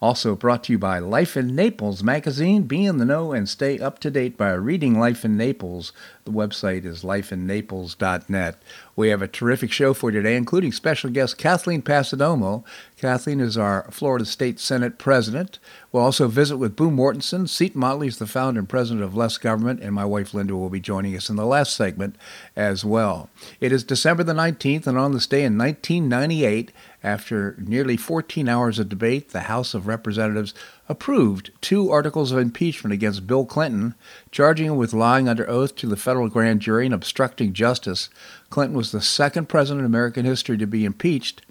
Also brought to you by Life in Naples magazine. Be in the know and stay up to date by reading Life in Naples. The website is lifeinnaples.net. We have a terrific show for today, including special guest Kathleen Passidomo. Kathleen is our Florida State Senate president. We'll also visit with Boo Mortensen. Seton Motley is the founder and president of Less Government, and my wife Linda will be joining us in the last segment as well. It is December the 19th, and on this day in 1998, after nearly 14 hours of debate, the House of Representatives approved two articles of impeachment against Bill Clinton, charging him with lying under oath to the federal grand jury and obstructing justice. Clinton was the second president in American history to be impeached.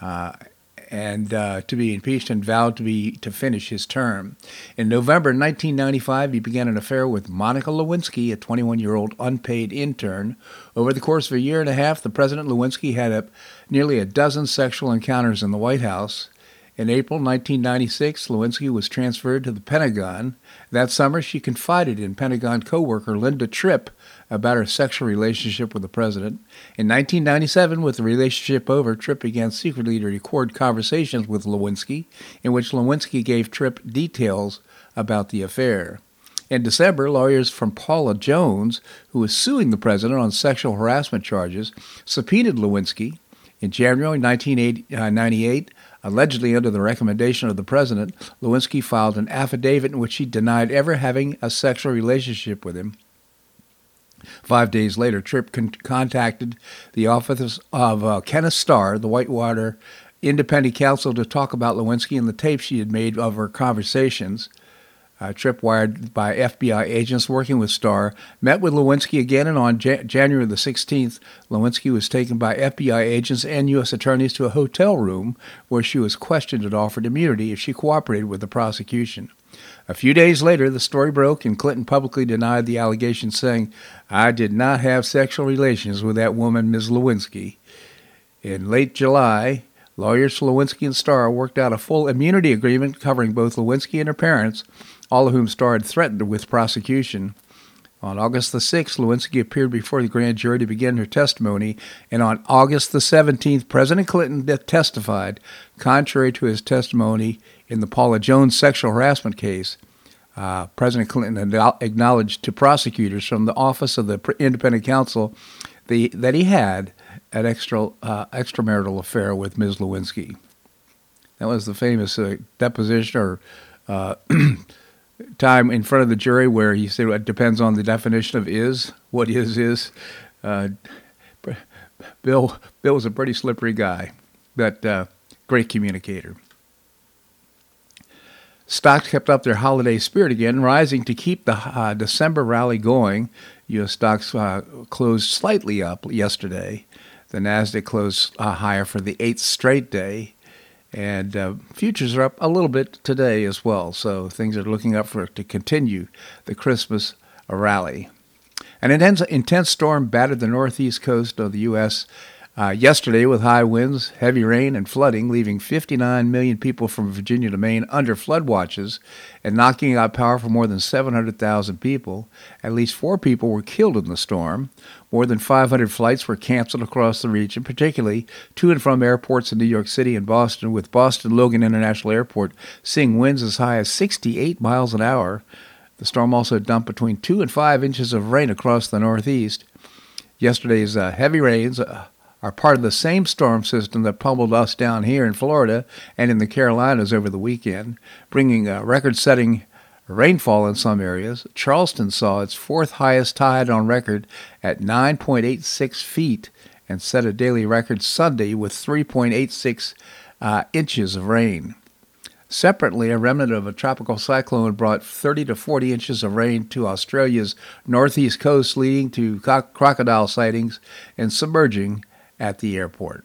Uh, and uh, to be impeached and vowed to be to finish his term. In November 1995, he began an affair with Monica Lewinsky, a 21-year-old unpaid intern. Over the course of a year and a half, the President Lewinsky had a, nearly a dozen sexual encounters in the White House. In April 1996, Lewinsky was transferred to the Pentagon. That summer, she confided in Pentagon co-worker Linda Tripp about her sexual relationship with the president. In 1997, with the relationship over, Tripp began secretly to record conversations with Lewinsky, in which Lewinsky gave Tripp details about the affair. In December, lawyers from Paula Jones, who was suing the president on sexual harassment charges, subpoenaed Lewinsky. In January 1998, uh, allegedly under the recommendation of the president, Lewinsky filed an affidavit in which he denied ever having a sexual relationship with him. Five days later, Tripp con- contacted the office of uh, Kenneth Starr, the Whitewater independent counsel, to talk about Lewinsky and the tapes she had made of her conversations. Uh, wired by FBI agents working with Starr, met with Lewinsky again, and on ja- January the 16th, Lewinsky was taken by FBI agents and U.S. attorneys to a hotel room where she was questioned and offered immunity if she cooperated with the prosecution. A few days later, the story broke, and Clinton publicly denied the allegation, saying, I did not have sexual relations with that woman, Ms. Lewinsky. In late July, lawyers Lewinsky and Starr worked out a full immunity agreement covering both Lewinsky and her parents, all of whom Starr had threatened with prosecution. On August the 6th, Lewinsky appeared before the grand jury to begin her testimony, and on August the 17th, President Clinton testified, contrary to his testimony in the Paula Jones sexual harassment case, uh, President Clinton acknowledged to prosecutors from the Office of the Independent Counsel the, that he had an extra, uh, extramarital affair with Ms. Lewinsky. That was the famous uh, deposition or uh, time in front of the jury where he said it depends on the definition of is. What is is. Uh, Bill Bill was a pretty slippery guy, but uh, great communicator. Stocks kept up their holiday spirit again, rising to keep the uh, December rally going. U.S. stocks uh, closed slightly up yesterday. The Nasdaq closed uh, higher for the eighth straight day, and uh, futures are up a little bit today as well. So things are looking up for to continue the Christmas rally. An intense, intense storm battered the northeast coast of the U.S uh, yesterday, with high winds, heavy rain, and flooding, leaving 59 million people from Virginia to Maine under flood watches and knocking out power for more than 700,000 people. At least four people were killed in the storm. More than 500 flights were canceled across the region, particularly to and from airports in New York City and Boston, with Boston Logan International Airport seeing winds as high as 68 miles an hour. The storm also dumped between two and five inches of rain across the Northeast. Yesterday's uh, heavy rains, uh, are part of the same storm system that pummeled us down here in Florida and in the Carolinas over the weekend, bringing a record setting rainfall in some areas. Charleston saw its fourth highest tide on record at 9.86 feet and set a daily record Sunday with 3.86 uh, inches of rain. Separately, a remnant of a tropical cyclone brought 30 to 40 inches of rain to Australia's northeast coast, leading to co- crocodile sightings and submerging at the airport.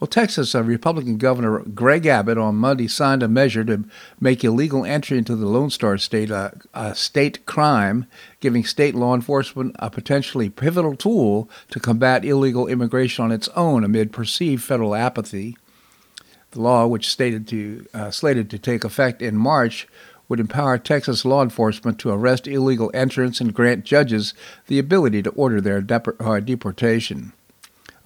Well, Texas uh, Republican Governor Greg Abbott on Monday signed a measure to make illegal entry into the Lone Star State a, a state crime, giving state law enforcement a potentially pivotal tool to combat illegal immigration on its own amid perceived federal apathy. The law, which stated to, uh, slated to take effect in March, would empower Texas law enforcement to arrest illegal entrants and grant judges the ability to order their dep- uh, deportation.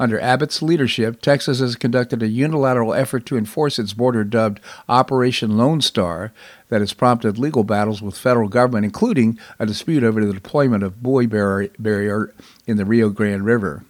Under Abbott's leadership, Texas has conducted a unilateral effort to enforce its border dubbed Operation Lone Star that has prompted legal battles with federal government, including a dispute over the deployment of buoy barrier in the Rio Grande River.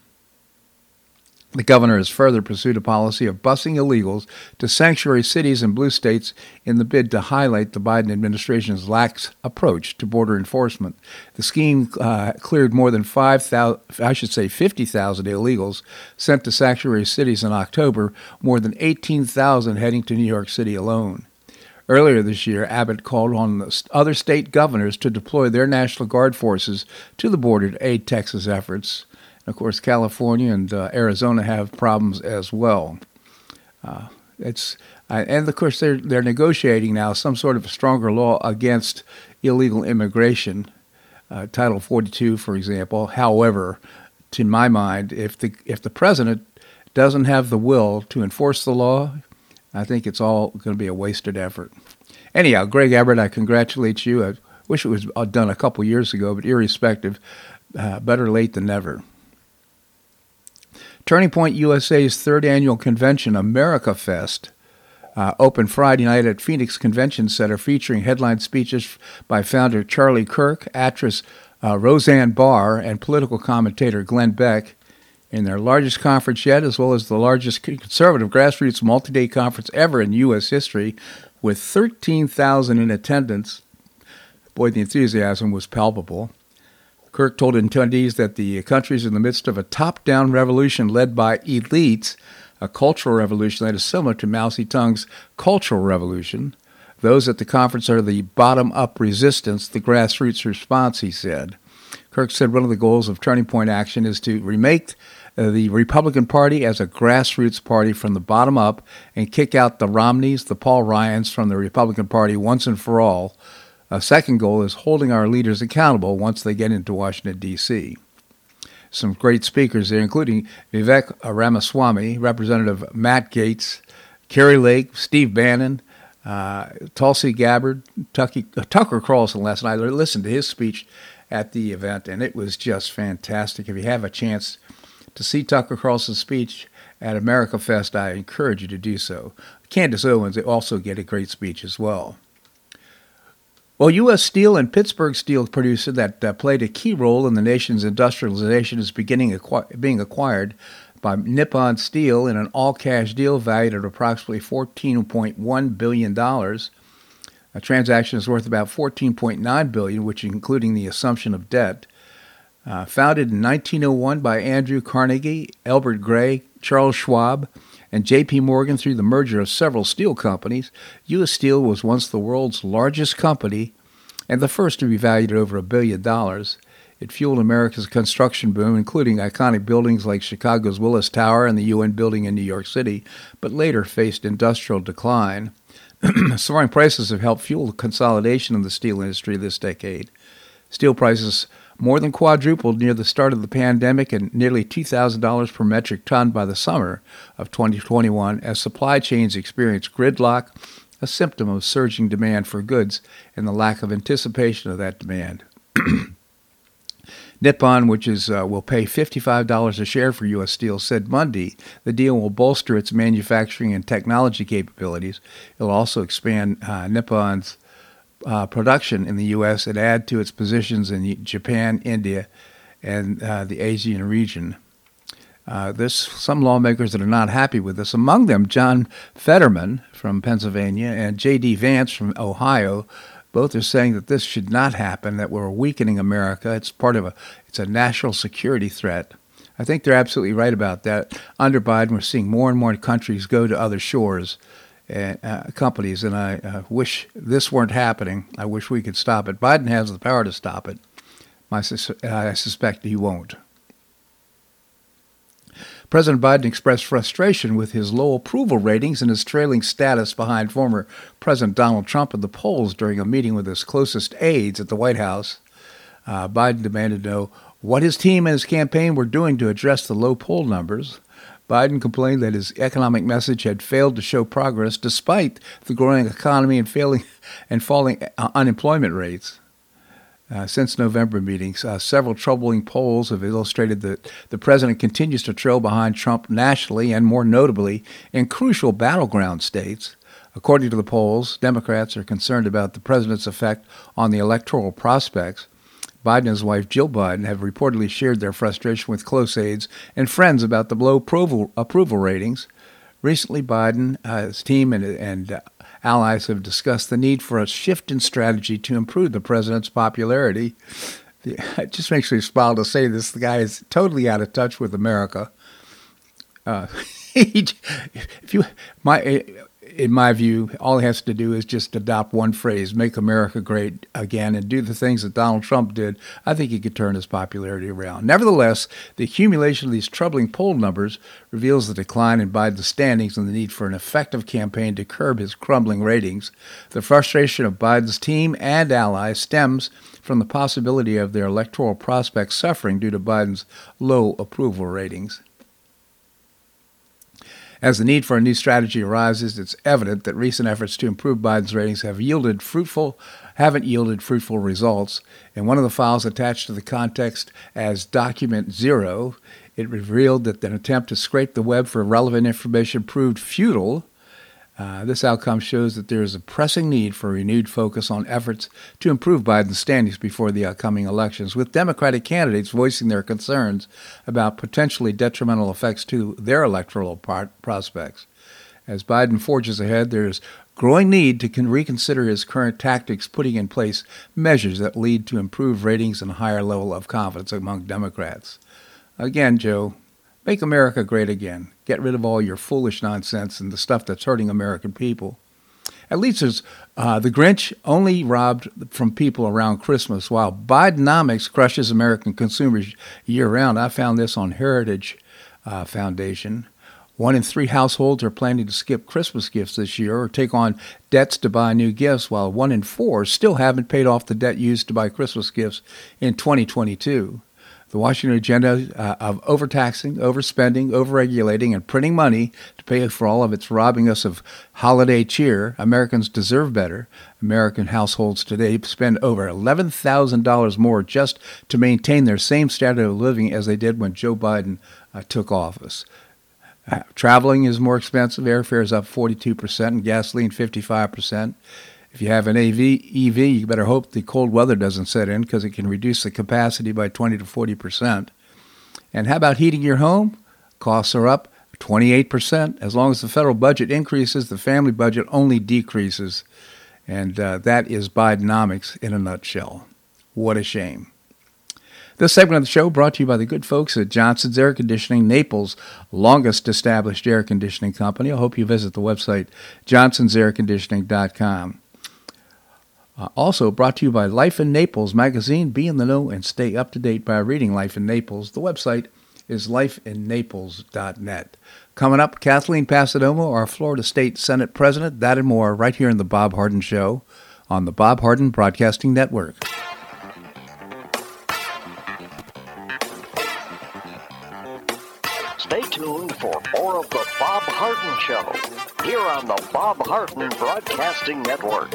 The governor has further pursued a policy of busing illegals to sanctuary cities and blue states in the bid to highlight the Biden administration's lax approach to border enforcement. The scheme uh, cleared more than 5,000, I should say 50,000 illegals sent to sanctuary cities in October, more than 18,000 heading to New York City alone. Earlier this year, Abbott called on other state governors to deploy their National Guard forces to the border to aid Texas efforts. Of course, California and uh, Arizona have problems as well. Uh, it's uh, and of course they're they're negotiating now some sort of a stronger law against illegal immigration, uh, Title 42, for example. However, to my mind, if the if the president doesn't have the will to enforce the law, I think it's all going to be a wasted effort. Anyhow, Greg Abbott, I congratulate you. I wish it was done a couple years ago, but irrespective, uh, better late than never. Turning Point USA's third annual convention, America Fest, uh, opened Friday night at Phoenix Convention Center, featuring headline speeches by founder Charlie Kirk, actress uh, Roseanne Barr, and political commentator Glenn Beck. In their largest conference yet, as well as the largest conservative grassroots multi day conference ever in U.S. history, with 13,000 in attendance. Boy, the enthusiasm was palpable. Kirk told attendees that the country is in the midst of a top down revolution led by elites, a cultural revolution that is similar to Mao Zedong's Cultural Revolution. Those at the conference are the bottom up resistance, the grassroots response, he said. Kirk said one of the goals of Turning Point Action is to remake uh, the Republican Party as a grassroots party from the bottom up and kick out the Romneys, the Paul Ryans from the Republican Party once and for all. A second goal is holding our leaders accountable once they get into Washington, D.C. Some great speakers there, including Vivek Ramaswamy, Representative Matt Gaetz, Kari Lake, Steve Bannon, uh, Tulsi Gabbard, Tucky, uh, Tucker Carlson last night. I listened to his speech at the event, and it was just fantastic. If you have a chance to see Tucker Carlson's speech at America Fest, I encourage you to do so. Candace Owens also get a great speech as well. Well, U.S. Steel and Pittsburgh Steel producer that uh, played a key role in the nation's industrialization is beginning acqu- being acquired by Nippon Steel in an all-cash deal valued at approximately $14.1 billion. A transaction is worth about 14.9 billion, which including the assumption of debt. Uh, founded in 1901 by Andrew Carnegie, Albert Gray, Charles Schwab, and J.P. Morgan through the merger of several steel companies, U.S. Steel was once the world's largest company and the first to be valued at over a billion dollars. It fueled America's construction boom, including iconic buildings like Chicago's Willis Tower and the UN building in New York City, but later faced industrial decline. Soaring prices have helped fuel the consolidation of the steel industry this decade. Steel prices more than quadrupled near the start of the pandemic and nearly $2,000 per metric ton by the summer of 2021 as supply chains experienced gridlock, a symptom of surging demand for goods and the lack of anticipation of that demand. Nippon, which is uh, will pay $55 a share for U.S. Steel, said Monday the deal will bolster its manufacturing and technology capabilities. It will also expand uh, Nippon's uh, production in the U.S. and add to its positions in Japan, India, and uh, the Asian region. Uh, there's some lawmakers that are not happy with this. Among them, John Fetterman from Pennsylvania and J.D. Vance from Ohio. Both are saying that this should not happen. That we're weakening America. It's part of a it's a national security threat. I think they're absolutely right about that. Under Biden, we're seeing more and more countries go to other shores uh, companies, and I uh, wish this weren't happening. I wish we could stop it. Biden has the power to stop it. My, I suspect he won't. President Biden expressed frustration with his low approval ratings and his trailing status behind former President Donald Trump in the polls during a meeting with his closest aides at the White House. Uh, Biden demanded to know what his team and his campaign were doing to address the low poll numbers. Biden complained that his economic message had failed to show progress despite the growing economy and failing and falling uh, unemployment rates. Uh, since November meetings, uh, several troubling polls have illustrated that the president continues to trail behind Trump nationally and, more notably, in crucial battleground states. According to the polls, Democrats are concerned about the president's effect on the electoral prospects. Biden and his wife Jill Biden have reportedly shared their frustration with close aides and friends about the low approval, approval ratings. Recently, Biden, uh, his team, and, and uh, allies have discussed the need for a shift in strategy to improve the president's popularity. It just makes me smile to say this. The guy is totally out of touch with America. Uh, if you, my, in my view, all he has to do is just adopt one phrase, make America great again, and do the things that Donald Trump did. I think he could turn his popularity around. Nevertheless, the accumulation of these troubling poll numbers reveals the decline in Biden's standings and the need for an effective campaign to curb his crumbling ratings. The frustration of Biden's team and allies stems from the possibility of their electoral prospects suffering due to Biden's low approval ratings. As the need for a new strategy arises, it's evident that recent efforts to improve Biden's ratings have yielded fruitful haven't yielded fruitful results. In one of the files attached to the context as document 0, it revealed that an attempt to scrape the web for relevant information proved futile uh, this outcome shows that there is a pressing need for renewed focus on efforts to improve Biden's standings before the upcoming elections, with Democratic candidates voicing their concerns about potentially detrimental effects to their electoral prospects. As Biden forges ahead, there is growing need to reconsider his current tactics, putting in place measures that lead to improved ratings and higher level of confidence among Democrats. Again, Joe, Make America great again. Get rid of all your foolish nonsense and the stuff that's hurting American people. At least uh, the Grinch only robbed from people around Christmas, while Bidenomics crushes American consumers year round. I found this on Heritage uh, Foundation. One in three households are planning to skip Christmas gifts this year or take on debts to buy new gifts, while one in four still haven't paid off the debt used to buy Christmas gifts in 2022 the Washington agenda uh, of overtaxing, overspending, overregulating, and printing money to pay for all of its robbing us of holiday cheer. Americans deserve better. American households today spend over $11,000 more just to maintain their same standard of living as they did when Joe Biden uh, took office. Uh, traveling is more expensive. Airfare is up 42%, and gasoline 55%. If you have an AV, EV, you better hope the cold weather doesn't set in because it can reduce the capacity by 20 to 40 percent. And how about heating your home? Costs are up 28 percent. As long as the federal budget increases, the family budget only decreases. And uh, that is Bidenomics in a nutshell. What a shame. This segment of the show brought to you by the good folks at Johnson's Air Conditioning, Naples' longest established air conditioning company. I hope you visit the website johnsonsairconditioning.com. Uh, also brought to you by Life in Naples magazine. Be in the know and stay up to date by reading Life in Naples. The website is lifeinnaples.net. Coming up, Kathleen Passidomo, our Florida State Senate President, that and more right here in the Bob Harden Show on the Bob Harden Broadcasting Network. Stay tuned for more of the Bob Harden Show here on the Bob Harden Broadcasting Network.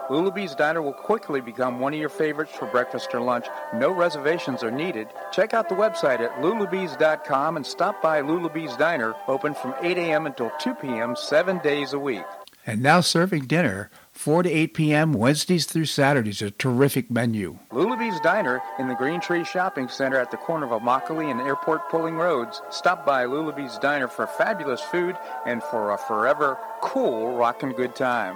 Lulabee's Diner will quickly become one of your favorites for breakfast or lunch. No reservations are needed. Check out the website at lulabees.com and stop by Lulabees Diner, open from 8 a.m. until 2 p.m., seven days a week. And now serving dinner 4 to 8 p.m. Wednesdays through Saturdays. A terrific menu. Lulabee's Diner in the Green Tree Shopping Center at the corner of Immokalee and Airport Pulling Roads. Stop by Lulabee's Diner for fabulous food and for a forever cool rockin' good time.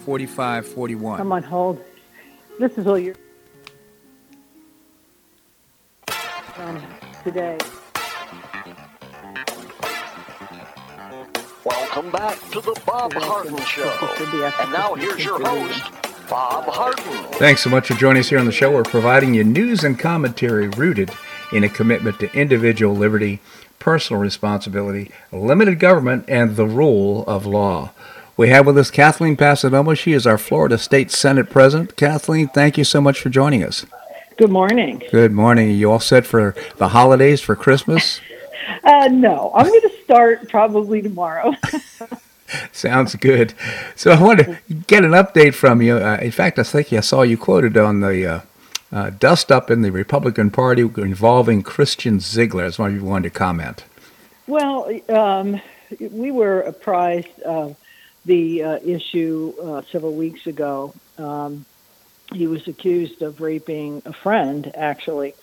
4541. I'm on hold. This is all your um, today. Welcome back to the Bob Harden Show. And now here's your host, Bob Harden. Thanks so much for joining us here on the show. We're providing you news and commentary rooted in a commitment to individual liberty, personal responsibility, limited government, and the rule of law. We have with us Kathleen Passidomo. She is our Florida State Senate President. Kathleen, thank you so much for joining us. Good morning. Good morning. You all set for the holidays for Christmas? Uh, no, I'm going to start probably tomorrow. Sounds good. So I want to get an update from you. Uh, in fact, I think I saw you quoted on the uh, uh, dust up in the Republican Party involving Christian Ziegler. I just wonder if you wanted to comment. Well, um, we were apprised of the uh, issue uh, several weeks ago. Um, he was accused of raping a friend, actually,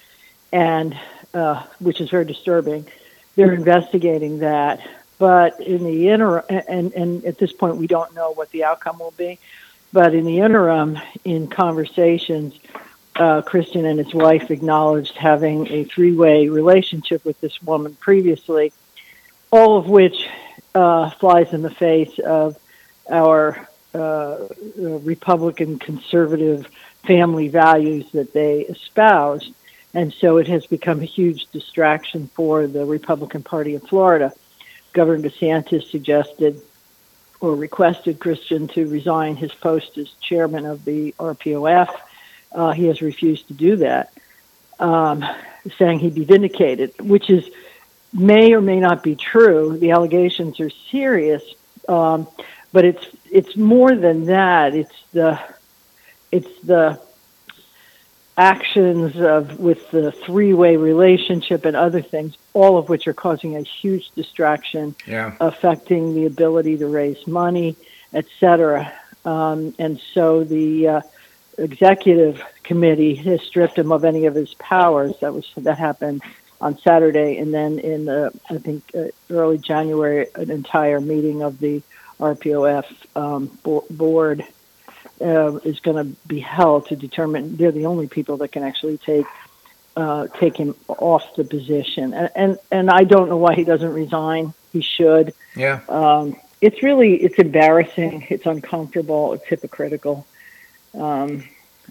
and uh, which is very disturbing. They're investigating that, but in the interim, and, and at this point, we don't know what the outcome will be. But in the interim, in conversations, uh, Christian and his wife acknowledged having a three-way relationship with this woman previously, all of which uh, flies in the face of our uh, Republican conservative family values that they espouse. And so it has become a huge distraction for the Republican Party of Florida. Governor DeSantis suggested or requested Christian to resign his post as chairman of the RPOF. Uh, he has refused to do that, um, saying he'd be vindicated, which is may or may not be true. The allegations are serious, um, but it's it's more than that. It's the it's the actions of with the three-way relationship and other things, all of which are causing a huge distraction, yeah. affecting the ability to raise money, etc. Um, and so the uh, executive committee has stripped him of any of his powers. That was that happened on Saturday, and then in the I think uh, early January, an entire meeting of the RPOF um, board uh, is going to be held to determine. They're the only people that can actually take uh, take him off the position, and, and and I don't know why he doesn't resign. He should. Yeah. Um, it's really it's embarrassing. It's uncomfortable. It's hypocritical. Um,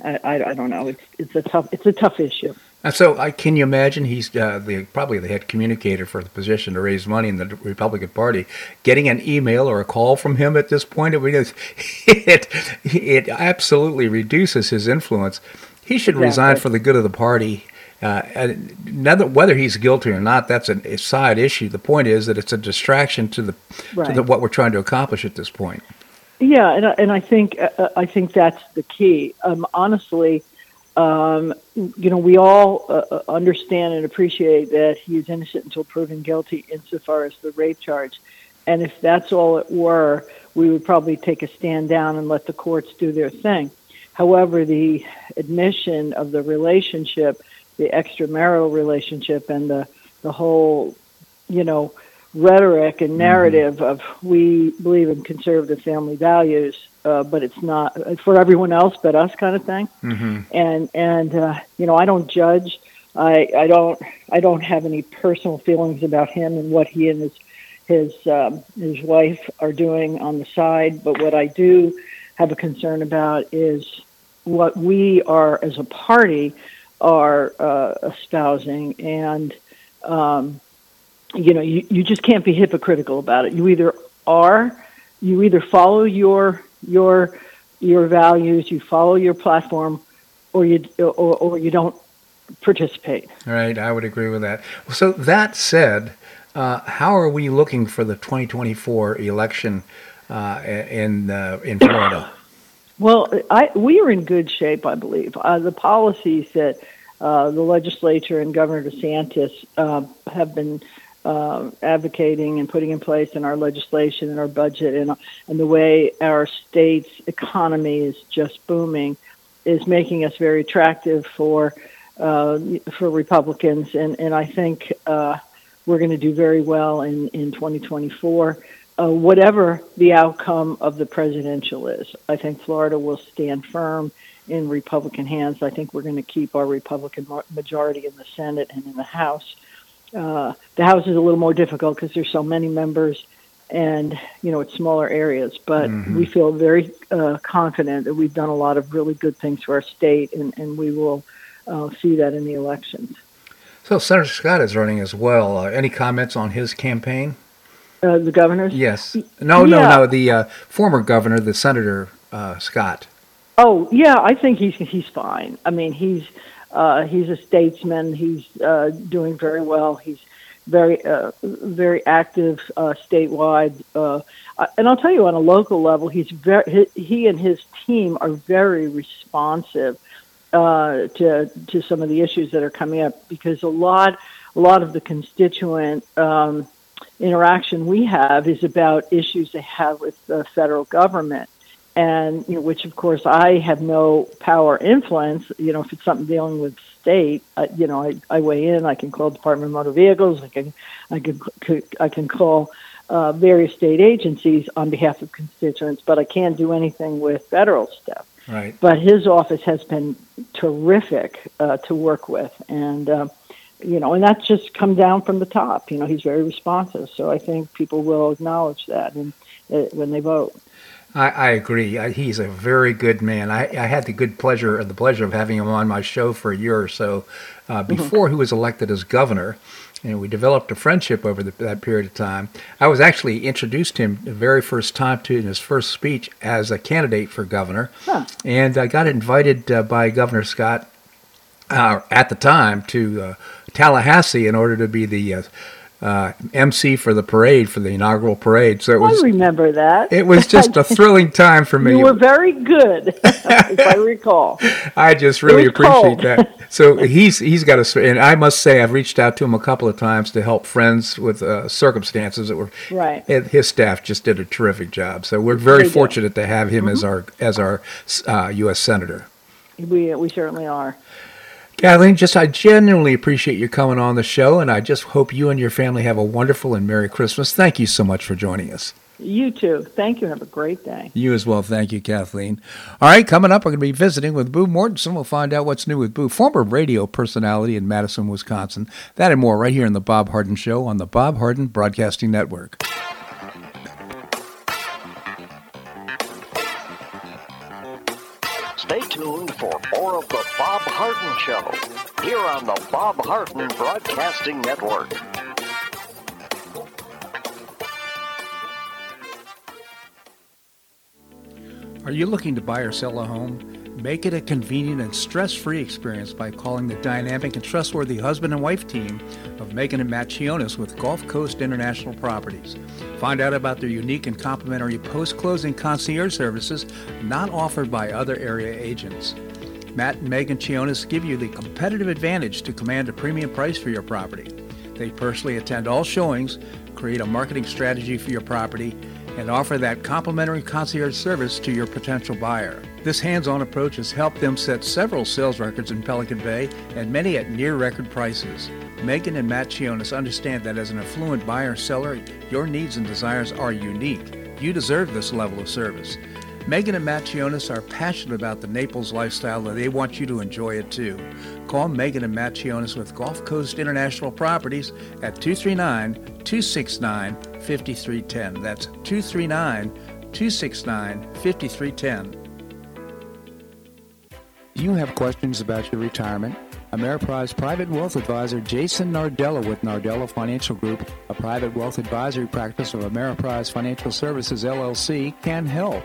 I, I, I don't know. It's it's a tough it's a tough issue. And so, I can you imagine he's uh, the, probably the head communicator for the position to raise money in the Republican Party, getting an email or a call from him at this point? It it, it absolutely reduces his influence. He should resign for the good of the party. Uh, and whether he's guilty or not, that's a side issue. The point is that it's a distraction to the right. to the, what we're trying to accomplish at this point. Yeah, and and I think uh, I think that's the key. Um, honestly, um, you know, we all uh, uh, understand and appreciate that he is innocent until proven guilty insofar as the rape charge. And if that's all it were, we would probably take a stand down and let the courts do their thing. However, the admission of the relationship, the extramarital relationship, and the, the whole, you know, rhetoric and narrative mm-hmm. of we believe in conservative family values, uh, but it's not for everyone else but us kind of thing. Mm-hmm. And and uh, you know, I don't judge. I I don't I don't have any personal feelings about him and what he and his his um, his wife are doing on the side. But what I do have a concern about is what we are as a party are uh, espousing and. Um, you know, you, you just can't be hypocritical about it. You either are, you either follow your your your values, you follow your platform, or you or, or you don't participate. Right, I would agree with that. So that said, uh, how are we looking for the 2024 election uh, in uh, in Florida? Well, I, we are in good shape, I believe. Uh, the policies that uh, the legislature and Governor DeSantis uh, have been uh, advocating and putting in place in our legislation and our budget and, and the way our state's economy is just booming is making us very attractive for uh, for Republicans and and I think uh, we're going to do very well in in 2024. Uh, whatever the outcome of the presidential is, I think Florida will stand firm in Republican hands. I think we're going to keep our Republican majority in the Senate and in the House. Uh, the house is a little more difficult because there's so many members and you know it's smaller areas but mm-hmm. we feel very uh, confident that we've done a lot of really good things for our state and, and we will uh, see that in the elections. So senator scott is running as well. Uh, any comments on his campaign? Uh, the governor's? Yes. No yeah. no no the uh, former governor the senator scott. Oh yeah i think he's he's fine. I mean he's uh, he's a statesman. He's uh, doing very well. He's very uh, very active uh, statewide. Uh, and I'll tell you, on a local level, he's very he and his team are very responsive uh, to to some of the issues that are coming up because a lot a lot of the constituent um, interaction we have is about issues they have with the federal government and you know, which of course I have no power influence. You know, if it's something dealing with state, uh, you know, I, I weigh in. I can call Department of Motor Vehicles. I can, I can, I can call uh, various state agencies on behalf of constituents, but I can't do anything with federal stuff. Right. But his office has been terrific uh, to work with, and uh, you know, and that's just come down from the top. You know, he's very responsive, so I think people will acknowledge that and uh, when they vote. I, I agree. I, he's a very good man. I, I had the good pleasure, the pleasure of having him on my show for a year or so uh, mm-hmm. before mm-hmm. he was elected as governor. And we developed a friendship over the, that period of time. I was actually introduced him the very first time to in his first speech as a candidate for governor, huh. and I got invited uh, by Governor Scott uh, at the time to uh, Tallahassee in order to be the uh, MC for the parade for the inaugural parade. So it was. I remember that. It was just a thrilling time for me. You were very good, if I recall. I just really appreciate that. So he's he's got a and I must say I've reached out to him a couple of times to help friends with uh, circumstances that were right. His staff just did a terrific job. So we're very they fortunate to have him mm-hmm. as our as our uh, U.S. senator. We we certainly are. Kathleen, just I genuinely appreciate you coming on the show, and I just hope you and your family have a wonderful and Merry Christmas. Thank you so much for joining us. You too. Thank you. Have a great day. You as well. Thank you, Kathleen. All right, coming up, we're going to be visiting with Boo Mortensen. We'll find out what's new with Boo, former radio personality in Madison, Wisconsin. That and more right here in The Bob Harden Show on the Bob Harden Broadcasting Network. Stay tuned for more of The Bob Harden Show here on the Bob Harden Broadcasting Network. Are you looking to buy or sell a home? Make it a convenient and stress free experience by calling the dynamic and trustworthy husband and wife team of Megan and Matt Chionis with Gulf Coast International Properties. Find out about their unique and complimentary post closing concierge services not offered by other area agents. Matt and Megan Chionis give you the competitive advantage to command a premium price for your property. They personally attend all showings, create a marketing strategy for your property, and offer that complimentary concierge service to your potential buyer. This hands on approach has helped them set several sales records in Pelican Bay and many at near record prices. Megan and Matt Chionis understand that as an affluent buyer seller, your needs and desires are unique. You deserve this level of service. Megan and Matt Chionis are passionate about the Naples lifestyle and they want you to enjoy it too. Call Megan and Matt Chionis with Gulf Coast International Properties at 239 269 5310. That's 239 269 5310. You have questions about your retirement? Ameriprise Private Wealth Advisor Jason Nardella with Nardella Financial Group, a private wealth advisory practice of Ameriprise Financial Services LLC, can help.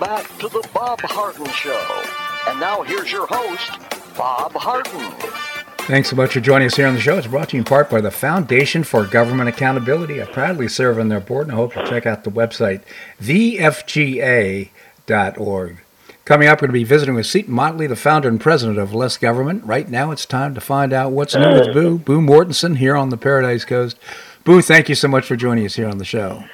Back to the Bob Harden Show. And now here's your host, Bob Harden. Thanks so much for joining us here on the show. It's brought to you in part by the Foundation for Government Accountability. I proudly serve on their board and I hope you'll check out the website, thefga.org. Coming up, we're going to be visiting with Seton Motley, the founder and president of Less Government. Right now, it's time to find out what's new with Boo. Boo Mortensen here on the Paradise Coast. Boo, thank you so much for joining us here on the show.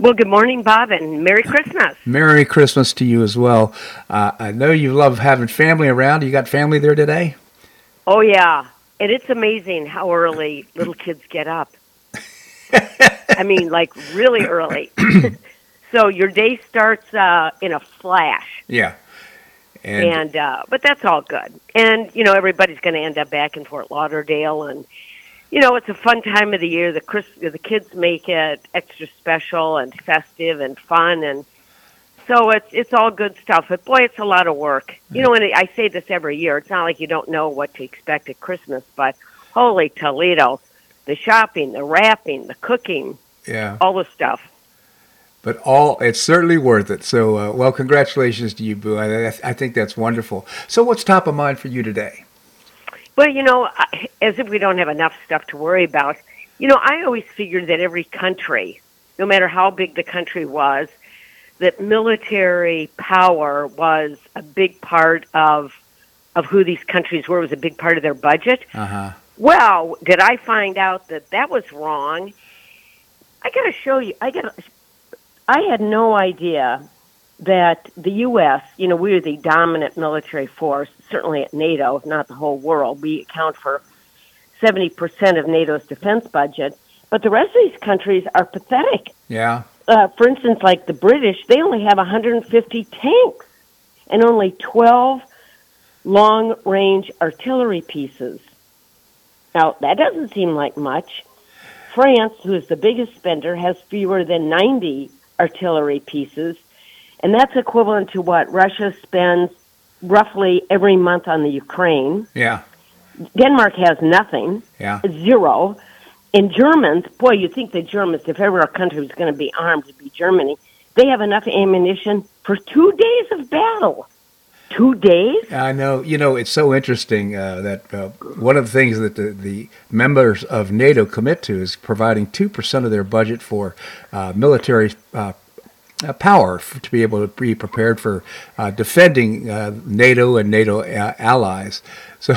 Well, good morning, Bob, and Merry Christmas. Merry Christmas to you as well. Uh, I know you love having family around. You got family there today? Oh, yeah. And it's amazing how early little kids get up. I mean, like really early. so your day starts uh, in a flash. Yeah. And, and uh, but that's all good. And you know, everybody's going to end up back in Fort Lauderdale, and you know, it's a fun time of the year. The Chris, the kids make it extra special and festive and fun, and so it's it's all good stuff. But boy, it's a lot of work. You know, and I say this every year. It's not like you don't know what to expect at Christmas, but holy Toledo, the shopping, the wrapping, the cooking, yeah, all the stuff. But all it's certainly worth it. So, uh, well, congratulations to you, Boo. I, I think that's wonderful. So, what's top of mind for you today? Well, you know, as if we don't have enough stuff to worry about. You know, I always figured that every country, no matter how big the country was, that military power was a big part of of who these countries were. It was a big part of their budget. Uh-huh. Well, did I find out that that was wrong? I got to show you. I got. I had no idea that the U.S., you know, we are the dominant military force, certainly at NATO, if not the whole world. We account for 70% of NATO's defense budget, but the rest of these countries are pathetic. Yeah. Uh, for instance, like the British, they only have 150 tanks and only 12 long range artillery pieces. Now, that doesn't seem like much. France, who is the biggest spender, has fewer than 90 artillery pieces and that's equivalent to what Russia spends roughly every month on the Ukraine. Yeah. Denmark has nothing. Yeah. Zero. And Germans, boy, you think the Germans, if ever a country was going to be armed, it'd be Germany. They have enough ammunition for two days of battle. Two days? I know. You know, it's so interesting uh, that uh, one of the things that the, the, members of NATO commit to is providing 2% of their budget for uh, military uh, uh, power for, to be able to be prepared for uh, defending uh, NATO and NATO a- allies. So.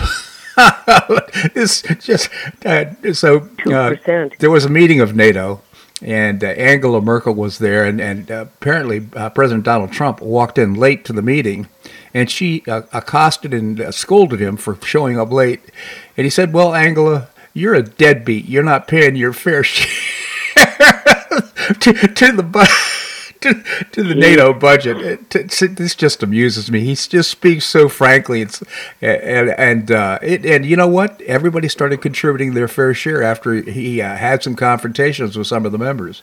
this just uh, so uh, there was a meeting of NATO, and uh, Angela Merkel was there, and, and apparently President Donald Trump walked in late to the meeting, and she accosted and scolded him for showing up late, and he said, "Well, Angela, you're a deadbeat. You're not paying your fair share to, to the." to, to the NATO budget. It, it, this just amuses me. He just speaks so frankly. It's and and uh, it, and you know what? Everybody started contributing their fair share after he uh, had some confrontations with some of the members.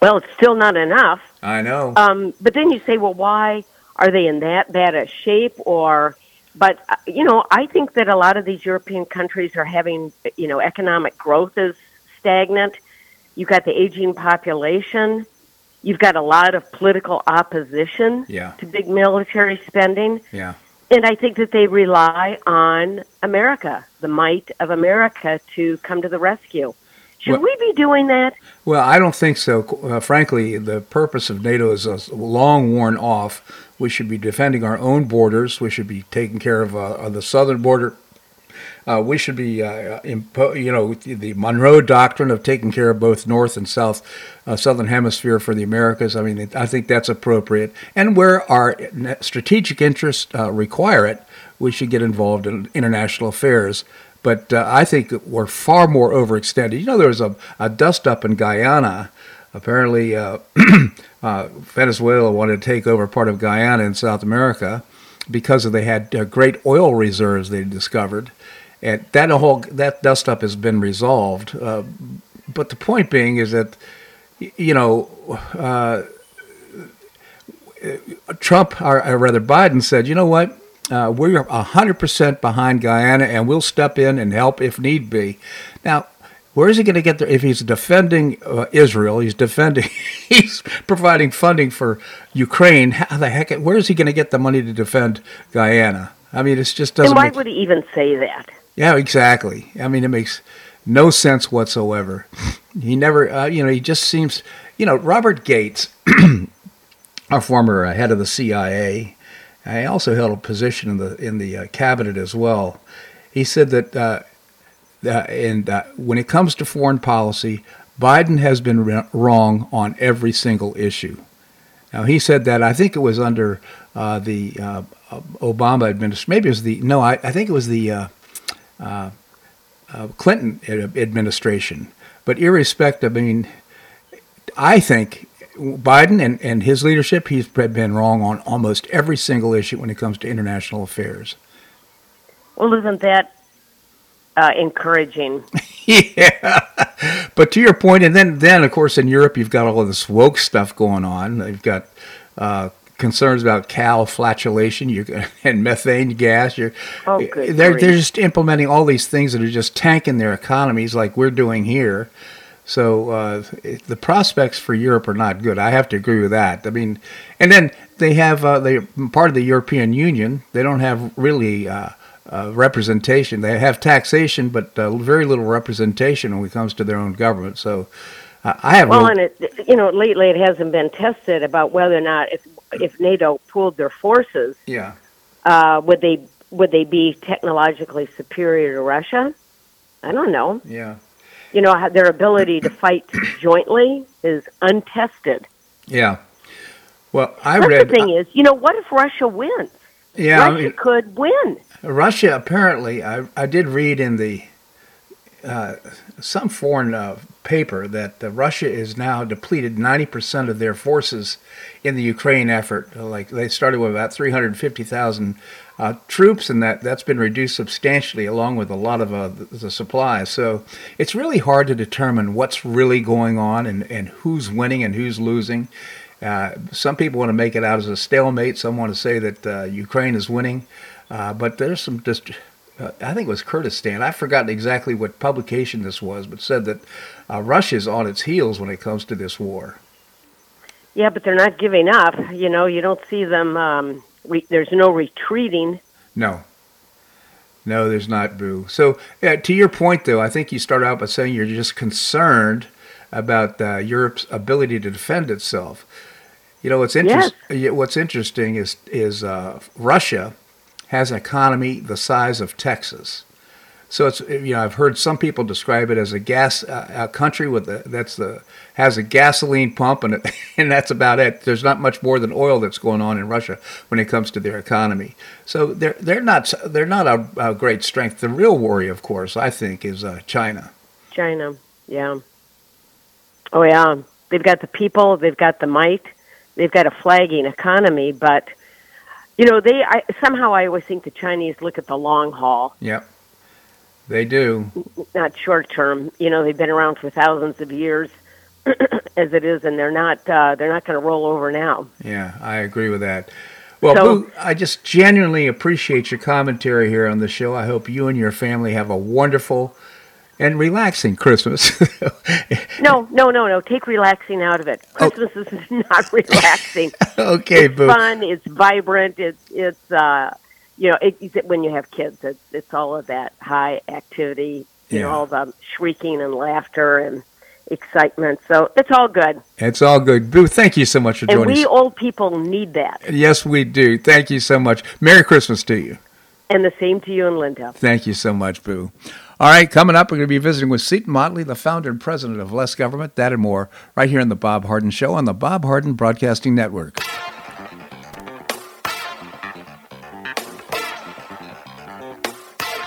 Well, it's still not enough. I know. Um, but then you say, well, why are they in that bad a shape? Or, but uh, you know, I think that a lot of these European countries are having, you know, economic growth is stagnant You've got the aging population. You've got a lot of political opposition Yeah. to big military spending. Yeah. And I think that they rely on America, the might of America, to come to the rescue. Should Well- we be doing that? Well, I don't think so. Uh, frankly, the purpose of NATO is uh, long worn off. We should be defending our own borders. We should be taking care of, uh, of the southern border. Uh, we should be, uh, impo- you know, the Monroe Doctrine of taking care of both North and South, uh, Southern Hemisphere for the Americas. I mean, I think that's appropriate. And where our strategic interests uh, require it, we should get involved in international affairs. But uh, I think we're far more overextended. You know, there was a, a dust up in Guyana. Apparently, uh, uh, Venezuela wanted to take over part of Guyana in South America because they had uh, great oil reserves they discovered, and that whole that dust up has been resolved. Uh, but the point being is that you know. Uh, Trump, or, or rather Biden, said, "You know what? Uh, we're hundred percent behind Guyana, and we'll step in and help if need be." Now, where is he going to get there? If he's defending uh, Israel, he's defending, he's providing funding for Ukraine. How the heck? Where is he going to get the money to defend Guyana? I mean, it just doesn't. and why make, would he even say that? Yeah, exactly. I mean, it makes no sense whatsoever. He never, uh, you know, he just seems, you know, Robert Gates, our former uh, head of the CIA, I also held a position in the in the uh, cabinet as well. He said that, uh, uh, and uh, when it comes to foreign policy, Biden has been re- wrong on every single issue. Now he said that I think it was under the Obama administration. Maybe it was the no, I, I think it was the uh, uh, Clinton administration. But irrespective, I mean, I think Biden and, and his leadership, he's been wrong on almost every single issue when it comes to international affairs. Well, isn't that uh, encouraging? yeah. But to your point, and then, then of course in Europe you've got all of this woke stuff going on. They've got uh, concerns about cow flatulation you and methane gas. You're, Oh, good they're grief. they're just implementing all these things that are just tanking their economies like we're doing here. So uh, the prospects for Europe are not good. I have to agree with that. I mean, and then they have uh, they part of the European Union. They don't have really uh, uh, representation. They have taxation, but uh, very little representation when it comes to their own government. So uh, I have Well, no, and it, you know, lately it hasn't been tested about whether or not if if NATO pooled their forces, yeah. uh, would they would they be technologically superior to Russia? I don't know. Yeah. You know, their ability to fight jointly is untested. Yeah. Well, I That's read. the thing is, you know, what if Russia wins? yeah, I Russia mean, could win. Russia apparently, I, I did read in the uh, some foreign uh, paper that uh, Russia is now depleted 90% of their forces in the Ukraine effort. Like they started with about 350,000 uh, troops, and that that's been reduced substantially, along with a lot of uh, the, the supplies. So it's really hard to determine what's really going on and, and who's winning and who's losing. Uh, some people want to make it out as a stalemate. Some want to say that uh, Ukraine is winning. Uh, but there's some just, uh, I think it was Kurdistan. I've forgotten exactly what publication this was, but said that uh, Russia's on its heels when it comes to this war. Yeah, but they're not giving up. You know, you don't see them. Um, re- there's no retreating. No. No, there's not, Boo. So, uh, to your point, though, I think you started out by saying you're just concerned about uh, Europe's ability to defend itself. You know, what's, interest- what's interesting is, is uh, Russia has an economy the size of Texas. So it's you know I've heard some people describe it as a gas uh, a country with a, that's the has a gasoline pump and it, and that's about it. There's not much more than oil that's going on in Russia when it comes to their economy. So they're they're not they're not a, a great strength. The real worry, of course, I think, is uh, China. China, yeah. Oh yeah, they've got the people, they've got the might, they've got a flagging economy, but you know they. I, somehow I always think the Chinese look at the long haul, Yep, they do. not short term. You know they've been around for thousands of years, as it is, and they're not. Uh, they're not going to roll over now. Yeah, I agree with that. Well, So- Boo, I just genuinely appreciate your commentary here on the show. I hope you and your family have a wonderful and relaxing Christmas. no, no, no, no. Take relaxing out of it. Oh. Christmas oh. is not relaxing. okay, it's boo. fun. It's vibrant. It's it's uh, you know, it, it, when you have kids, it's it's all of that high activity. You yeah. know, all the shrieking and laughter and excitement. So it's all good. It's all good. Boo, thank you so much for joining us. And we old people need that. Yes, we do. Thank you so much. Merry Christmas to you. And the same to you and Linda. Thank you so much, Boo. All right, coming up, we're going to be visiting with Seton Motley, the founder and president of Less Government, that and more, right here on The Bob Harden Show on the Bob Harden Broadcasting Network.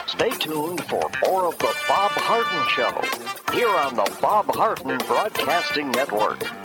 Stay tuned for more of The Bob Harden Show here on the Bob Harden Broadcasting Network.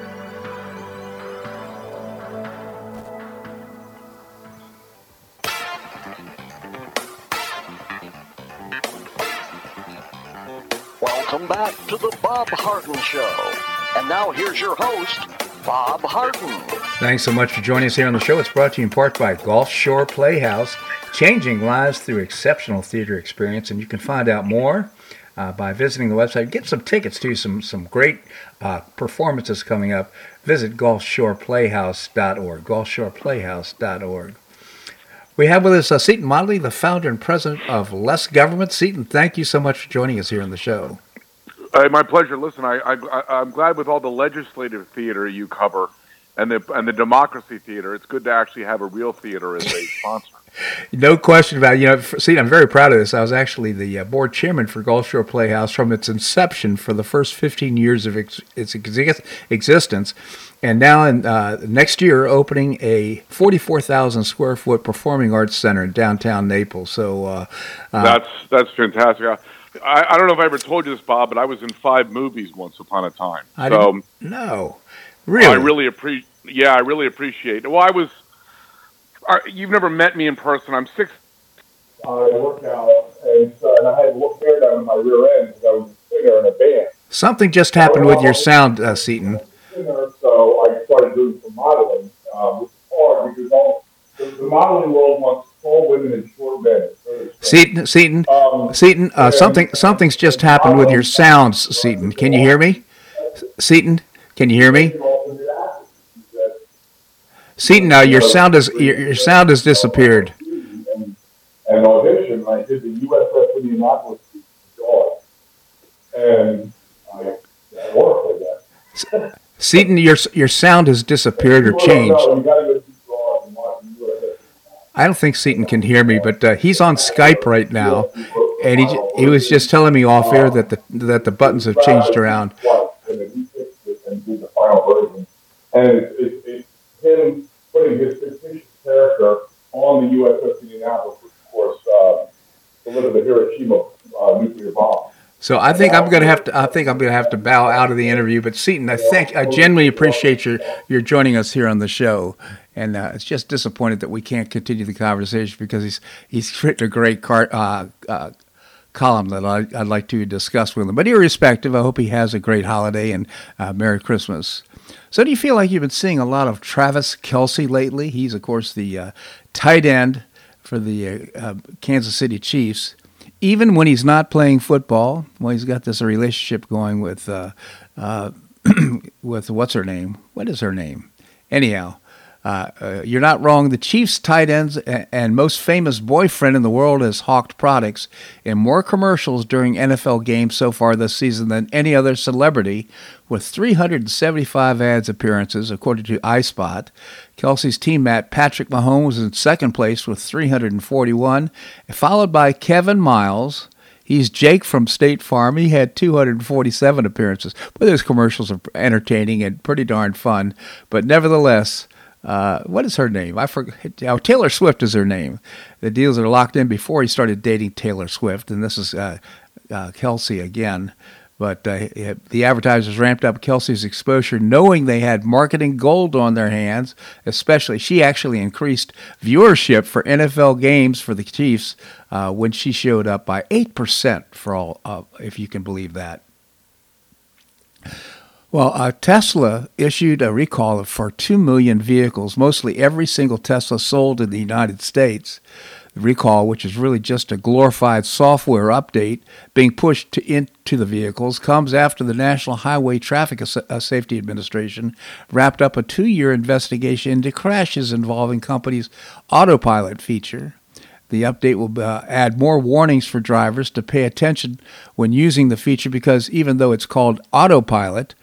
Bob Harden Show. And now here's your host, Bob Harden. Thanks so much for joining us here on the show. It's brought to you in part by Gulf Shore Playhouse, changing lives through exceptional theater experience. And you can find out more uh, by visiting the website. Get some tickets to some some great uh, performances coming up. Visit GulfShorePlayhouse.org. GulfShorePlayhouse.org. We have with us uh, Seton Motley, the founder and president of Less Government. Seton, thank you so much for joining us here on the show. Uh, my pleasure. Listen, I, I, I'm glad with all the legislative theater you cover and the and the democracy theater. It's good to actually have a real theater as a sponsor. no question about it. You know, see, I'm very proud of this. I was actually the uh, board chairman for Gulf Shore Playhouse from its inception for the first 15 years of its, its existence, and now in uh, next year opening a 44,000 square foot performing arts center in downtown Naples. So uh, uh that's that's fantastic. I, I, don't know if I ever told you this, Bob, but I was in five movies once upon a time. I so, didn't, no, really, I really appreciate. Yeah, I really appreciate. Well, I was. Uh, you've never met me in person. I'm six. I worked out, and, so, and I had hair down in my rear end because I was a singer in a band. Something just happened with your sound, uh, Seton. So I started doing some modeling, um, which is hard because all the, the modeling world wants tall women and short men. Seton, Seton, um, Seton, uh, something something's just happened with your sounds, Seton. Can you hear me? Seton, can you hear me? Seton, now your sound is your, your sound has disappeared. And audition, I did the USS Indianapolis and I, I worked with that. Seton, your your sound has disappeared or changed. I don't think Seton can hear me, but uh, he's on Skype right now, And he he was just telling me off air that the that the buttons have changed around. And then he it the final version. And it's, it's, it's him putting his fictitious character on the USS Indianapolis, which of course uh, delivered the Hiroshima uh, nuclear bomb. So I think I'm gonna have to. I think I'm gonna have to bow out of the interview. But Seton, I thank. I genuinely appreciate your your joining us here on the show. And uh, it's just disappointed that we can't continue the conversation because he's he's written a great car, uh, uh, column that I, would like to discuss with him. But irrespective, I hope he has a great holiday and uh, Merry Christmas. So, do you feel like you've been seeing a lot of Travis Kelce lately? He's, of course, the uh, tight end for the uh, Kansas City Chiefs. Even when he's not playing football, well, he's got this relationship going with with what's her name? What is her name? Anyhow, uh, uh, you're not wrong. The Chiefs' tight ends and most famous boyfriend in the world has hawked products in more commercials during NFL games so far this season than any other celebrity, with 375 ads appearances, according to iSpot. Kelce's teammate Patrick Mahomes was in second place with 341, followed by Kevin Miles. He's Jake from State Farm. He had 247 appearances. But those commercials are entertaining and pretty darn fun. But nevertheless, uh, what is her name? I forget. Oh, Taylor Swift is her name. The deals are locked in before he started dating Taylor Swift, and this is uh, uh, Kelce again. But uh, the advertisers ramped up Kelce's exposure, knowing they had marketing gold on their hands. Especially, she actually increased viewership for NFL games for the Chiefs uh, when she showed up by eight percent. For all, if you can believe that. Well, uh, Tesla issued a recall for 2 million vehicles, mostly every single Tesla sold in the United States. The recall, which is really just a glorified software update being pushed to, into the vehicles, comes after the National Highway Traffic uh, Safety Administration wrapped up a two year investigation into crashes involving company's autopilot feature. The update will uh, add more warnings for drivers to pay attention when using the feature because even though it's called autopilot,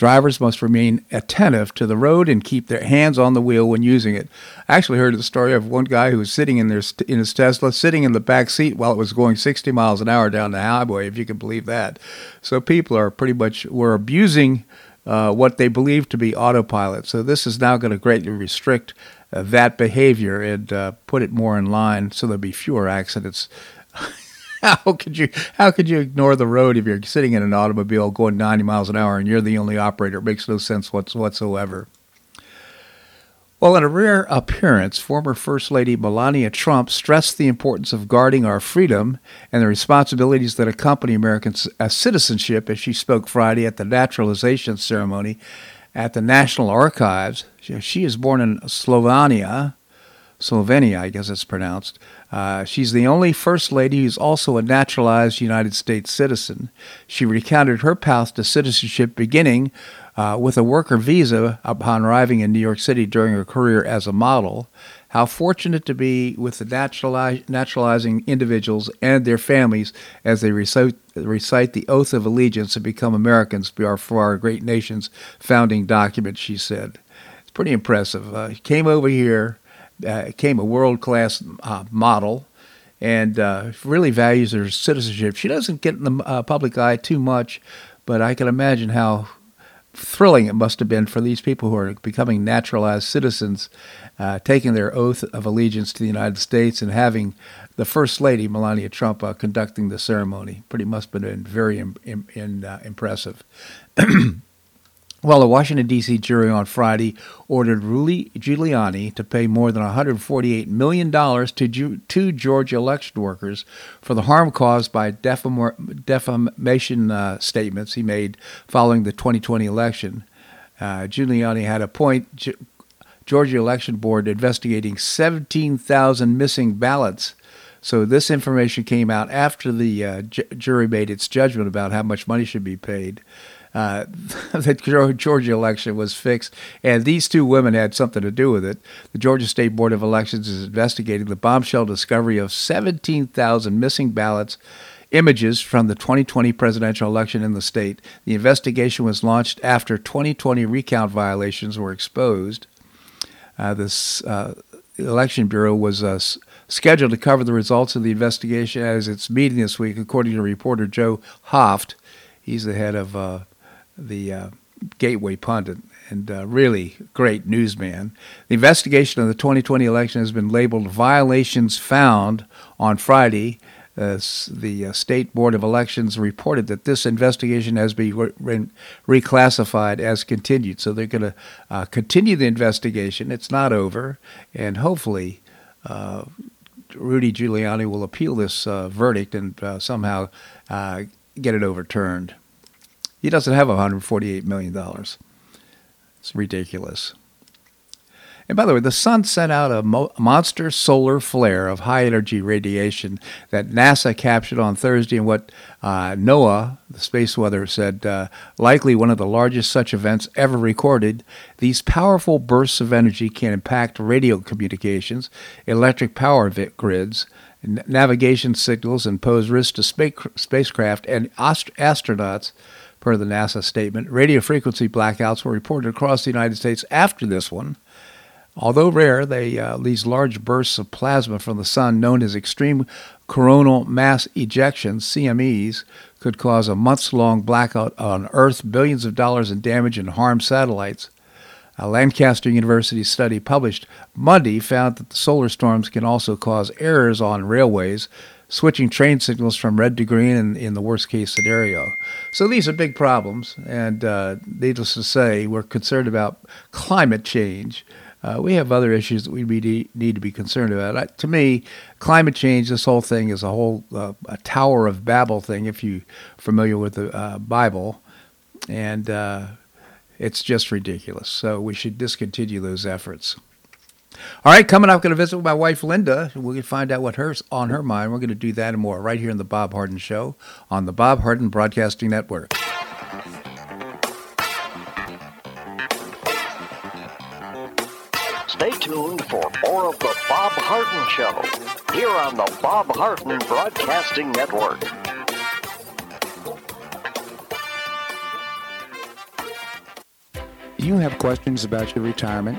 Drivers must remain attentive to the road and keep their hands on the wheel when using it. I actually heard the story of one guy who was sitting in their in his Tesla, sitting in the back seat while it was going 60 miles an hour down the highway, if you can believe that. So people are pretty much were abusing uh, what they believe to be autopilot. So this is now going to greatly restrict uh, that behavior and uh, put it more in line so there'll be fewer accidents. how could you how could you ignore the road if you're sitting in an automobile going 90 miles an hour and you're the only operator? It makes no sense whatsoever. Well, in a rare appearance, former First Lady Melania Trump stressed the importance of guarding our freedom and the responsibilities that accompany American uh, citizenship as she spoke Friday at the naturalization ceremony at the National Archives. She is born in Slovenia, Slovenia, I guess it's pronounced. Uh, she's the only First Lady who's also a naturalized United States citizen. She recounted her path to citizenship beginning uh, with a worker visa upon arriving in New York City during her career as a model. How fortunate to be with the naturalizing individuals and their families as they recite, recite the oath of allegiance and become Americans for our great nation's founding document, she said. It's pretty impressive. Uh, came over here became a world class uh, model and uh, really values her citizenship. She doesn't get in the uh, public eye too much, but I can imagine how thrilling it must have been for these people who are becoming naturalized citizens, uh, taking their oath of allegiance to the United States and having the First Lady, Melania Trump, uh, conducting the ceremony. Pretty must have been very Im- impressive. Well, a Washington, D.C. jury on Friday ordered Rudy Giuliani to pay more than $148 million to two Georgia election workers for the harm caused by defamation uh, statements he made following the 2020 election. Uh, Giuliani had a point G- Georgia Election Board investigating 17,000 missing ballots. So this information came out after the uh, j- jury made its judgment about how much money should be paid uh, the Georgia election was fixed, and these two women had something to do with it. The Georgia State Board of Elections is investigating the bombshell discovery of 17,000 missing ballots images from the 2020 presidential election in the state. The investigation was launched after 2020 recount violations were exposed. Uh, this uh, election bureau was uh, scheduled to cover the results of the investigation as its meeting this week, according to reporter Joe Hoft. He's the head of uh, the uh, Gateway Pundit and uh, really great newsman. The investigation of the 2020 election has been labeled violations found on Friday. Uh, the uh, State Board of Elections reported that this investigation has been re- re- reclassified as continued. So they're going to uh, continue the investigation. It's not over. And hopefully, uh, Rudy Giuliani will appeal this uh, verdict and somehow get it overturned. He doesn't have $148 million. It's ridiculous. And by the way, the sun sent out a mo- monster solar flare of high energy radiation that NASA captured on Thursday in what uh, NOAA, the space weather, said uh, likely one of the largest such events ever recorded. These powerful bursts of energy can impact radio communications, electric power grids, navigation signals, and pose risks to space- spacecraft and ast- astronauts per the NASA statement. Radio frequency blackouts were reported across the United States after this one. Although rare, they, uh, these large bursts of plasma from the sun, known as extreme coronal mass ejections (CMEs), could cause a months-long blackout on Earth, billions of dollars in damage, and harm satellites. A Lancaster University study published Monday found that the solar storms can also cause errors on railways, switching train signals from red to green in, in the worst case scenario. So these are big problems, and uh, needless to say, we're concerned about climate change. Uh, we have other issues that we need to be concerned about. Uh, to me, climate change, this whole thing is a whole uh, a Tower of Babel thing. If you're familiar with the uh, Bible, and uh, it's just ridiculous. So we should discontinue those efforts. All right, coming up, I'm going to visit with my wife Linda. We're going to find out what her's on her mind. We're going to do that and more right here in the Bob Harden Show on the Bob Harden Broadcasting Network. Stay tuned for more of the Bob Harden Show here on the Bob Harden Broadcasting Network. You have questions about your retirement?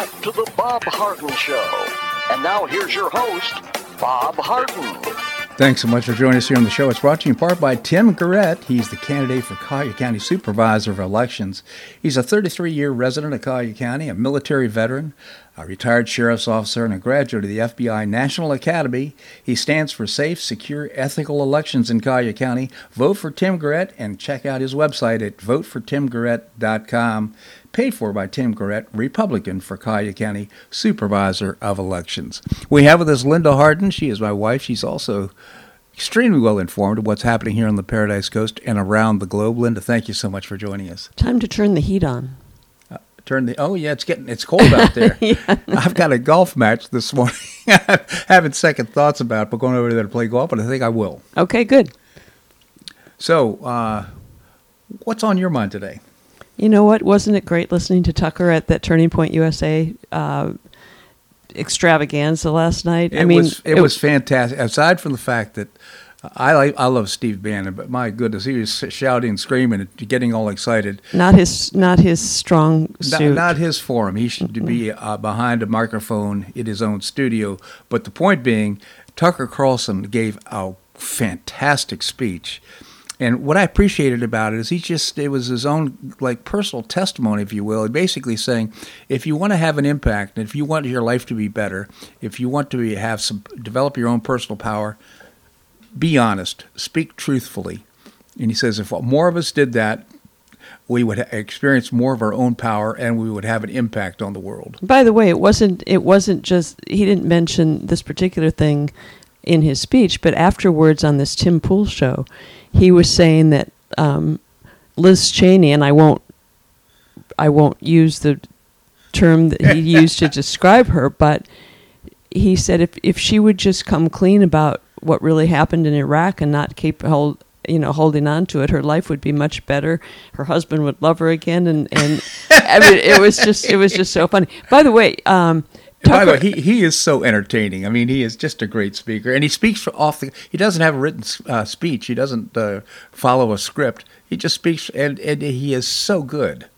Back to the Bob Harden Show. And now here's your host, Bob Harden. Thanks so much for joining us here on the show. It's brought to you in part by Tim Garrett. He's the candidate for Collier County Supervisor of Elections. He's a 33 year resident of Collier County, a military veteran, a retired sheriff's officer, and a graduate of the FBI National Academy. He stands for safe, secure, ethical elections in Collier County. Vote for Tim Garrett and check out his website at votefortimgarrett.com paid for by Tim Garrett, Republican for Collier County Supervisor of Elections. We have with us Linda Harden. She is my wife. She's also extremely well informed of what's happening here on the Paradise Coast and around the globe. Linda, thank you so much for joining us. Time to turn the heat on. Turn the oh yeah, it's getting it's cold out there. yeah. I've got a golf match this morning. Having second thoughts about it, but going over there to play golf, but I think I will. Okay, good. So, uh, what's on your mind today? You know what? Wasn't it great listening to Tucker at that Turning Point USA uh, extravaganza last night? It was it, was fantastic. Aside from the fact that I like I love Steve Bannon, but my goodness, he was shouting, screaming, getting all excited. Not his not his strong suit. Not, not his forum. He should mm-hmm. be uh, behind a microphone in his own studio. But the point being, Tucker Carlson gave a fantastic speech. And what I appreciated about it is he just it was his own like personal testimony, if you will. Basically saying, if you want to have an impact, and if you want your life to be better, if you want to be, have some develop your own personal power, be honest, speak truthfully. And he says if more of us did that, we would experience more of our own power and we would have an impact on the world. By the way, it wasn't it wasn't just he didn't mention this particular thing in his speech, but afterwards on this Tim Pool show, he was saying that um, Liz Cheney and I won't I won't use the term that he used to describe her, but he said if if she would just come clean about what really happened in Iraq and not keep hold you know holding on to it her life would be much better her husband would love her again and and I mean it was just it was just so funny by the way um Tucker, By the way, he, he is so entertaining. I mean, he is just a great speaker, and he speaks off the. He doesn't have a written uh, speech. He doesn't uh, follow a script. He just speaks, and, and he is so good.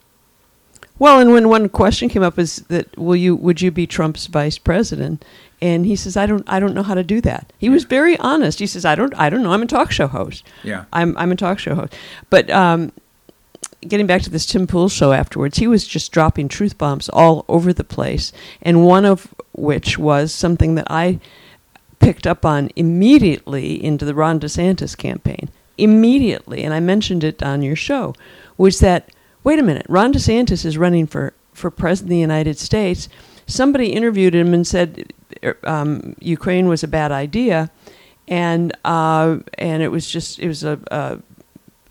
Well, and when one question came up is that will you would you be Trump's vice president? And he says, I don't I don't know how to do that. He was very honest. He says, I don't I don't know. I'm a talk show host. Yeah. I'm I'm a talk show host. But um, getting back to this Tim Pool show afterwards, he was just dropping truth bombs all over the place. And one of which was something that I picked up on immediately into the Ron DeSantis campaign. Immediately, and I mentioned it on your show, was that wait a minute, Ron DeSantis is running for, for president of the United States. Somebody interviewed him and said er, um, Ukraine was a bad idea, and uh, and it was just it was a, a,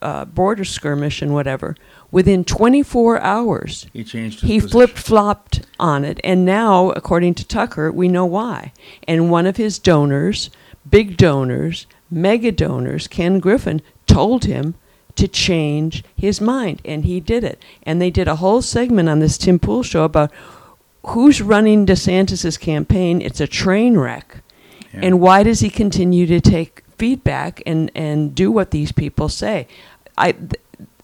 a, border skirmish and whatever. Within 24 hours, he changed. he flip flopped on it, and now, according to Tucker, we know why. And one of his donors, big donors, mega donors, Ken Griffin, told him to change his mind, and he did it. And they did a whole segment on this Tim Pool show about who's running DeSantis's campaign. It's a train wreck, yeah. and why does he continue to take feedback and and do what these people say? I th-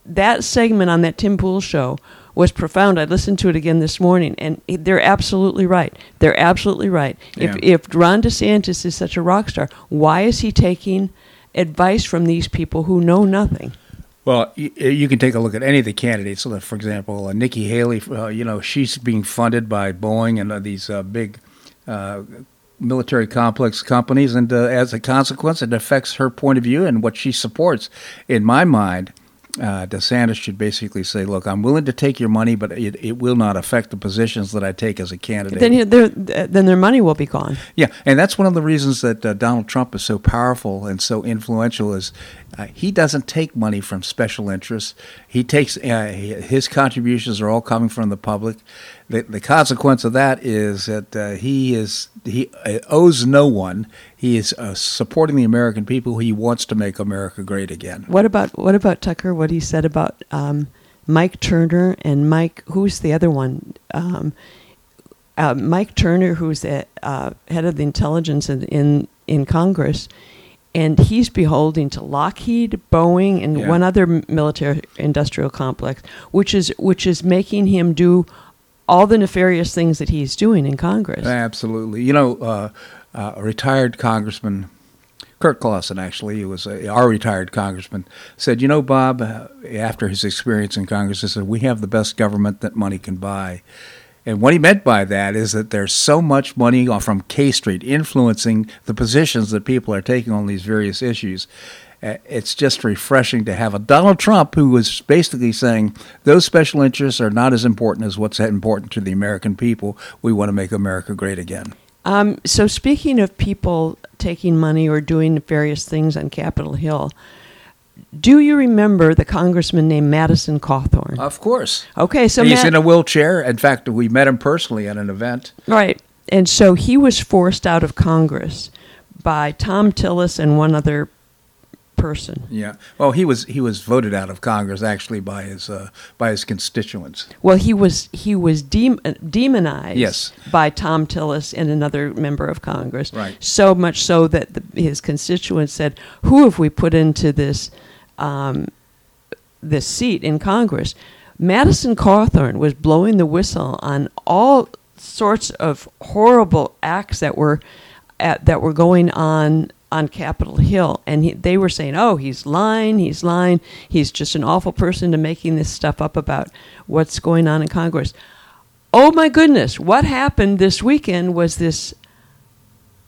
that segment on that Tim Pool show was profound. I listened to it again this morning, and they're absolutely right. They're absolutely right. Yeah. If if Ron DeSantis is such a rock star, why is he taking advice from these people who know nothing? Well, you, you, can take a look at any of the candidates. So, for example, uh, Nikki Haley, uh, you know, she's being funded by Boeing and uh, these uh, big uh, military complex companies, and uh, as a consequence, it affects her point of view and what she supports. In my mind, uh, DeSantis should basically say, "Look, I'm willing to take your money, but it, it will not affect the positions that I take as a candidate." Then, then their money will be gone. Yeah, and that's one of the reasons that uh, Donald Trump is so powerful and so influential. Is uh, he doesn't take money from special interests. He takes uh, his contributions are all coming from the public. The, the consequence of that is that uh, he is he uh, owes no one. He is uh, supporting the American people. He wants to make America great again. What about what about Tucker? What he said about um, Mike Turner and Mike? Who's the other one? Um, uh, Mike Turner, who's the head of the intelligence in, in in Congress and he's beholden to Lockheed, Boeing, and yeah. one other military industrial complex, which is which is making him do all the nefarious things that he's doing in Congress. Absolutely, you know, uh, uh, a retired congressman. Curt Clawson, actually, he was a, our retired congressman, said, "You know, Bob, uh, after his experience in Congress, he said we have the best government that money can buy." And what he meant by that is that there's so much money from K Street influencing the positions that people are taking on these various issues. Uh, it's just refreshing to have a Donald Trump who was basically saying those special interests are not as important as what's important to the American people. We want to make America great again. Um, so, speaking of people taking money or doing various things on Capitol Hill, do you remember the congressman named Madison Cawthorn? Of course. Okay, so he's Matt- in a wheelchair. In fact, we met him personally at an event. Right. And so he was forced out of Congress by Thom Tillis and one other person. Yeah. Well, he was he was voted out of Congress actually by his uh, by his constituents. Well, he was he was dem- uh, demonized Yes. by Thom Tillis and another member of Congress. Right. So much so that the, his constituents said, "Who have we put into this um, this seat in Congress?" Madison Cawthorn was blowing the whistle on all sorts of horrible acts that were at, that were going on on Capitol Hill, and he, they were saying, "Oh, he's lying. He's lying. He's just an awful person to making this stuff up about what's going on in Congress." Oh my goodness! What happened this weekend was this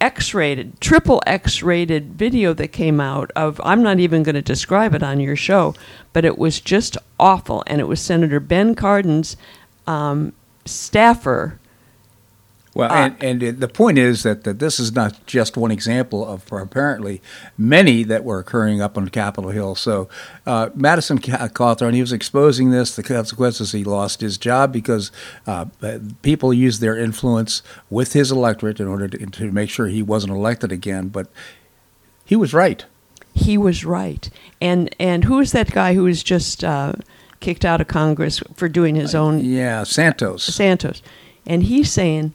X-rated, triple X-rated video that came out of. I'm not even going to describe it on your show, but it was just awful, and it was Senator Ben Cardin's um, staffer. Well, Uh, and, and the point is that, that this is not just one example of apparently many that were occurring up on Capitol Hill. So uh, Madison Ca- Cawthorn, he was exposing this. The consequences, he lost his job because uh, people used their influence with his electorate in order to, to make sure he wasn't elected again. But he was right. He was right, and and who is that guy who was just uh, kicked out of Congress for doing his own Yeah, Santos. Santos, and he's saying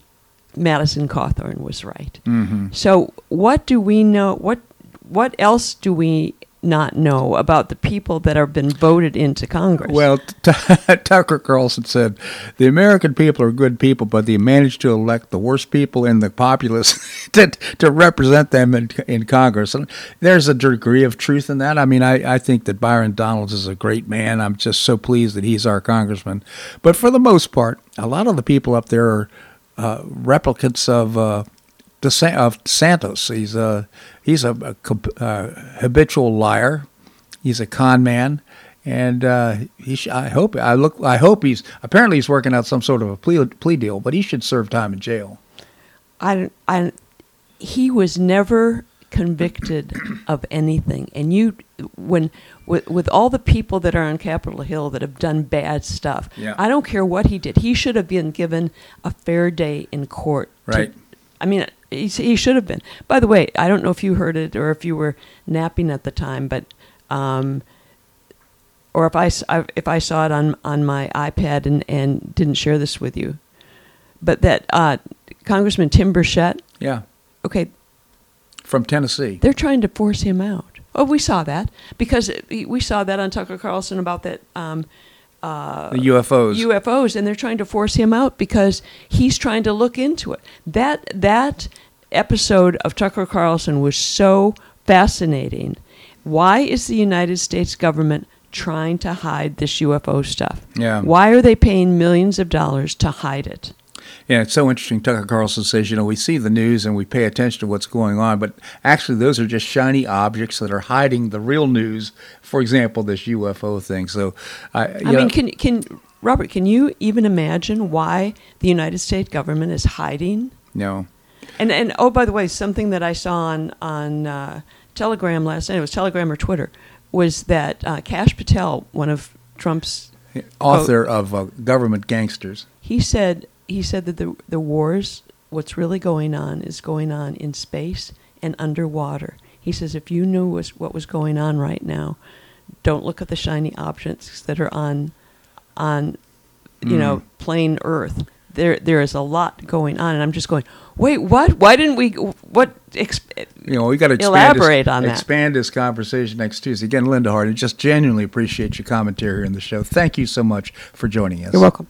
Madison Cawthorn was right. Mm-hmm. So what do we know? What what else do we not know about the people that have been voted into Congress? Well, t- Tucker Carlson said the American people are good people, but they managed to elect the worst people in the populace to, to represent them in, in Congress. And there's a degree of truth in that. I mean, I, I think that Byron Donalds is a great man. I'm just so pleased that he's our congressman. But for the most part, a lot of the people up there are uh, replicants of. Uh, of Santos, he's a he's a, a co- uh, habitual liar. He's a con man, and uh, he. Sh- I hope. I look. I hope he's. Apparently, he's working out some sort of a plea plea deal, but he should serve time in jail. I, I, he was never convicted of anything. And you, when with, with all the people that are on Capitol Hill that have done bad stuff, Yeah. I don't care what he did. He should have been given a fair day in court. to- Right. I mean, he, he should have been. By the way, I don't know if you heard it or if you were napping at the time, but. Um, or if I- if I saw it on, on my iPad and, and didn't share this with you, but that uh, Congressman Tim Burchett, Yeah, okay, from Tennessee. they're trying to force him out. Oh, we saw that because it- we saw that on Tucker Carlson about that um, the UFOs. UFOs, and they're trying to force him out because he's trying to look into it. That that episode of Tucker Carlson was so fascinating. Why is the United States government trying to hide this UFO stuff? Yeah. Why are they paying millions of dollars to hide it? Yeah, it's so interesting. Tucker Carlson says, you know, we see the news and we pay attention to what's going on, but actually, those are just shiny objects that are hiding the real news. For example, this UFO thing. So, I, you I know, mean, can can Robert? Can you even imagine why the United States government is hiding? no, And and oh, by the way, something that I saw on on uh, Telegram last night. It was Telegram or Twitter. Was that uh, Kash Patel, one of Trump's? author of uh, Government Gangsters. He said he said that the the wars, what's really going on, is going on in space and underwater. He says if you knew was what was going on right now, don't look at the shiny objects that are on on you know mm. plain Earth. There there is a lot going on, and I'm just going. Wait, what? Why didn't we? What? Exp- You know, we got to expand Elaborate this, on that. Expand this conversation next Tuesday. Again, Linda Hart, I just genuinely appreciate your commentary in the show. Thank you so much for joining us. You're welcome.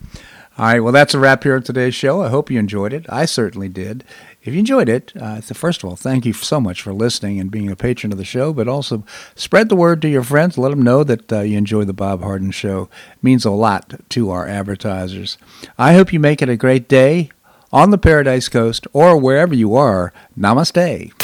All right, well, that's a wrap here on today's show. I hope you enjoyed it. I certainly did. If you enjoyed it, uh, first of all, thank you so much for listening and being a patron of the show, but also spread the word to your friends. Let them know that uh, you enjoy the Bob Harden Show. It means a lot to our advertisers. I hope you make it a great day on the Paradise Coast or wherever you are. Namaste.